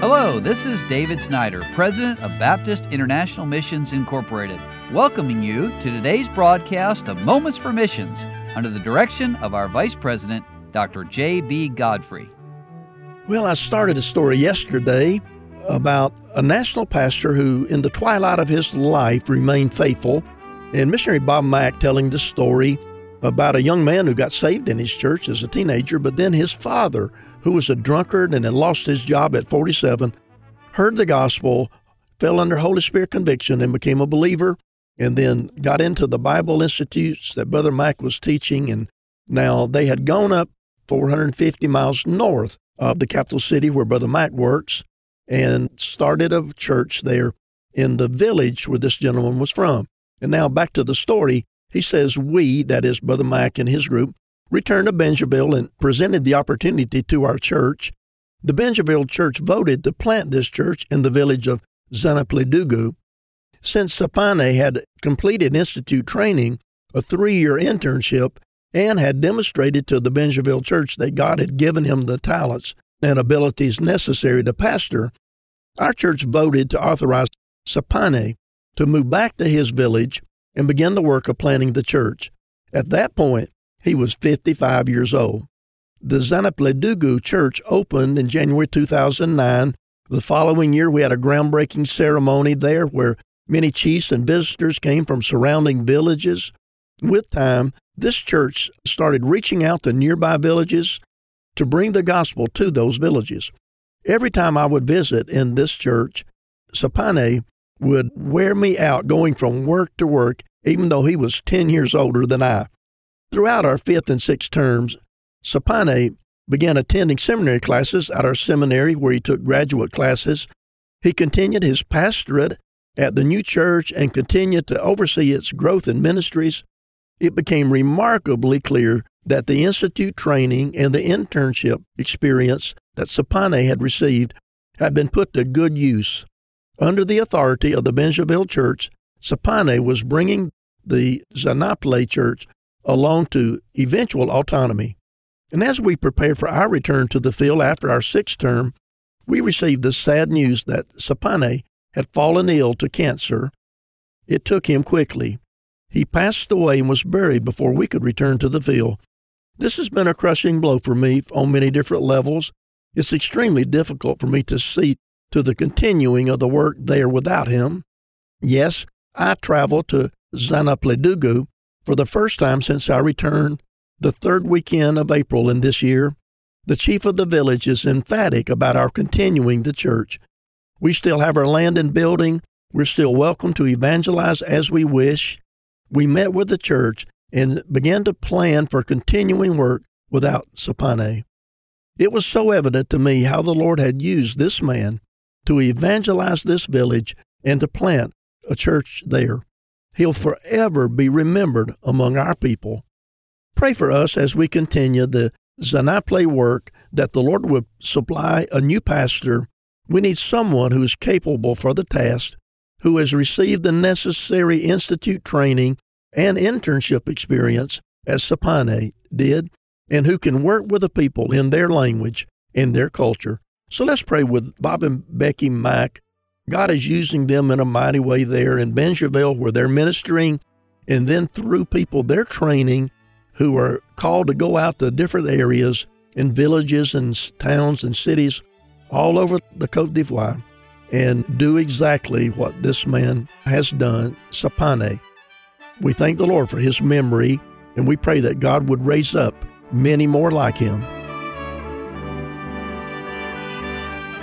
Hello, this is David Snyder, President of Baptist International Missions Incorporated, welcoming you to today's broadcast of Moments for Missions under the direction of our Vice President, Dr. J.B. Godfrey. Well, I started a story yesterday about a national pastor who, in the twilight of his life, remained faithful. And missionary Bob Mack telling the story about a young man who got saved in his church as a teenager, but then his father, who was a drunkard and had lost his job at 47, heard the gospel, fell under Holy Spirit conviction, and became a believer, and then got into the Bible institutes that Brother Mack was teaching. And now they had gone up 450 miles north of the capital city where Brother Mack works and started a church there in the village where this gentleman was from. And now back to the story. He says, We, that is Brother Mack and his group, returned to Bingerville and presented the opportunity to our church. The Bingerville church voted to plant this church in the village of Zanapledugu. Since Sapane had completed institute training, a three year internship, and had demonstrated to the Bingerville church that God had given him the talents and abilities necessary to pastor, our church voted to authorize Sapane to move back to his village and began the work of planting the church. At that point, he was 55 years old. The Zanapledugu church opened in January 2009. The following year, we had a groundbreaking ceremony there where many chiefs and visitors came from surrounding villages. With time, this church started reaching out to nearby villages to bring the gospel to those villages. Every time I would visit in this church, Sapane would wear me out going from work to work, even though he was 10 years older than I. Throughout our fifth and sixth terms, Sapane began attending seminary classes at our seminary where he took graduate classes. He continued his pastorate at the new church and continued to oversee its growth and ministries. It became remarkably clear that the institute training and the internship experience that Sapane had received had been put to good use. Under the authority of the Bingerville Church, Sapane was bringing the Zanaple Church along to eventual autonomy. And as we prepared for our return to the field after our sixth term, we received the sad news that Sapane had fallen ill to cancer. It took him quickly. He passed away and was buried before we could return to the field. This has been a crushing blow for me on many different levels. It's extremely difficult for me to see to the continuing of the work there without him. Yes, I traveled to Zanapledugu for the first time since our return the third weekend of April in this year. The chief of the village is emphatic about our continuing the church. We still have our land and building. We're still welcome to evangelize as we wish. We met with the church and began to plan for continuing work without Sapane. It was so evident to me how the Lord had used this man to evangelize this village and to plant a church there. He'll forever be remembered among our people. Pray for us as we continue the Zanaple work that the Lord would supply a new pastor. We need someone who is capable for the task, who has received the necessary institute training and internship experience, as Sapane did, and who can work with the people in their language and their culture. So let's pray with Bob and Becky Mack. God is using them in a mighty way there in Bingerville where they're ministering, and then through people they're training who are called to go out to different areas in villages and towns and cities all over the Cote d'Ivoire and do exactly what this man has done, Sapane. We thank the Lord for his memory, and we pray that God would raise up many more like him.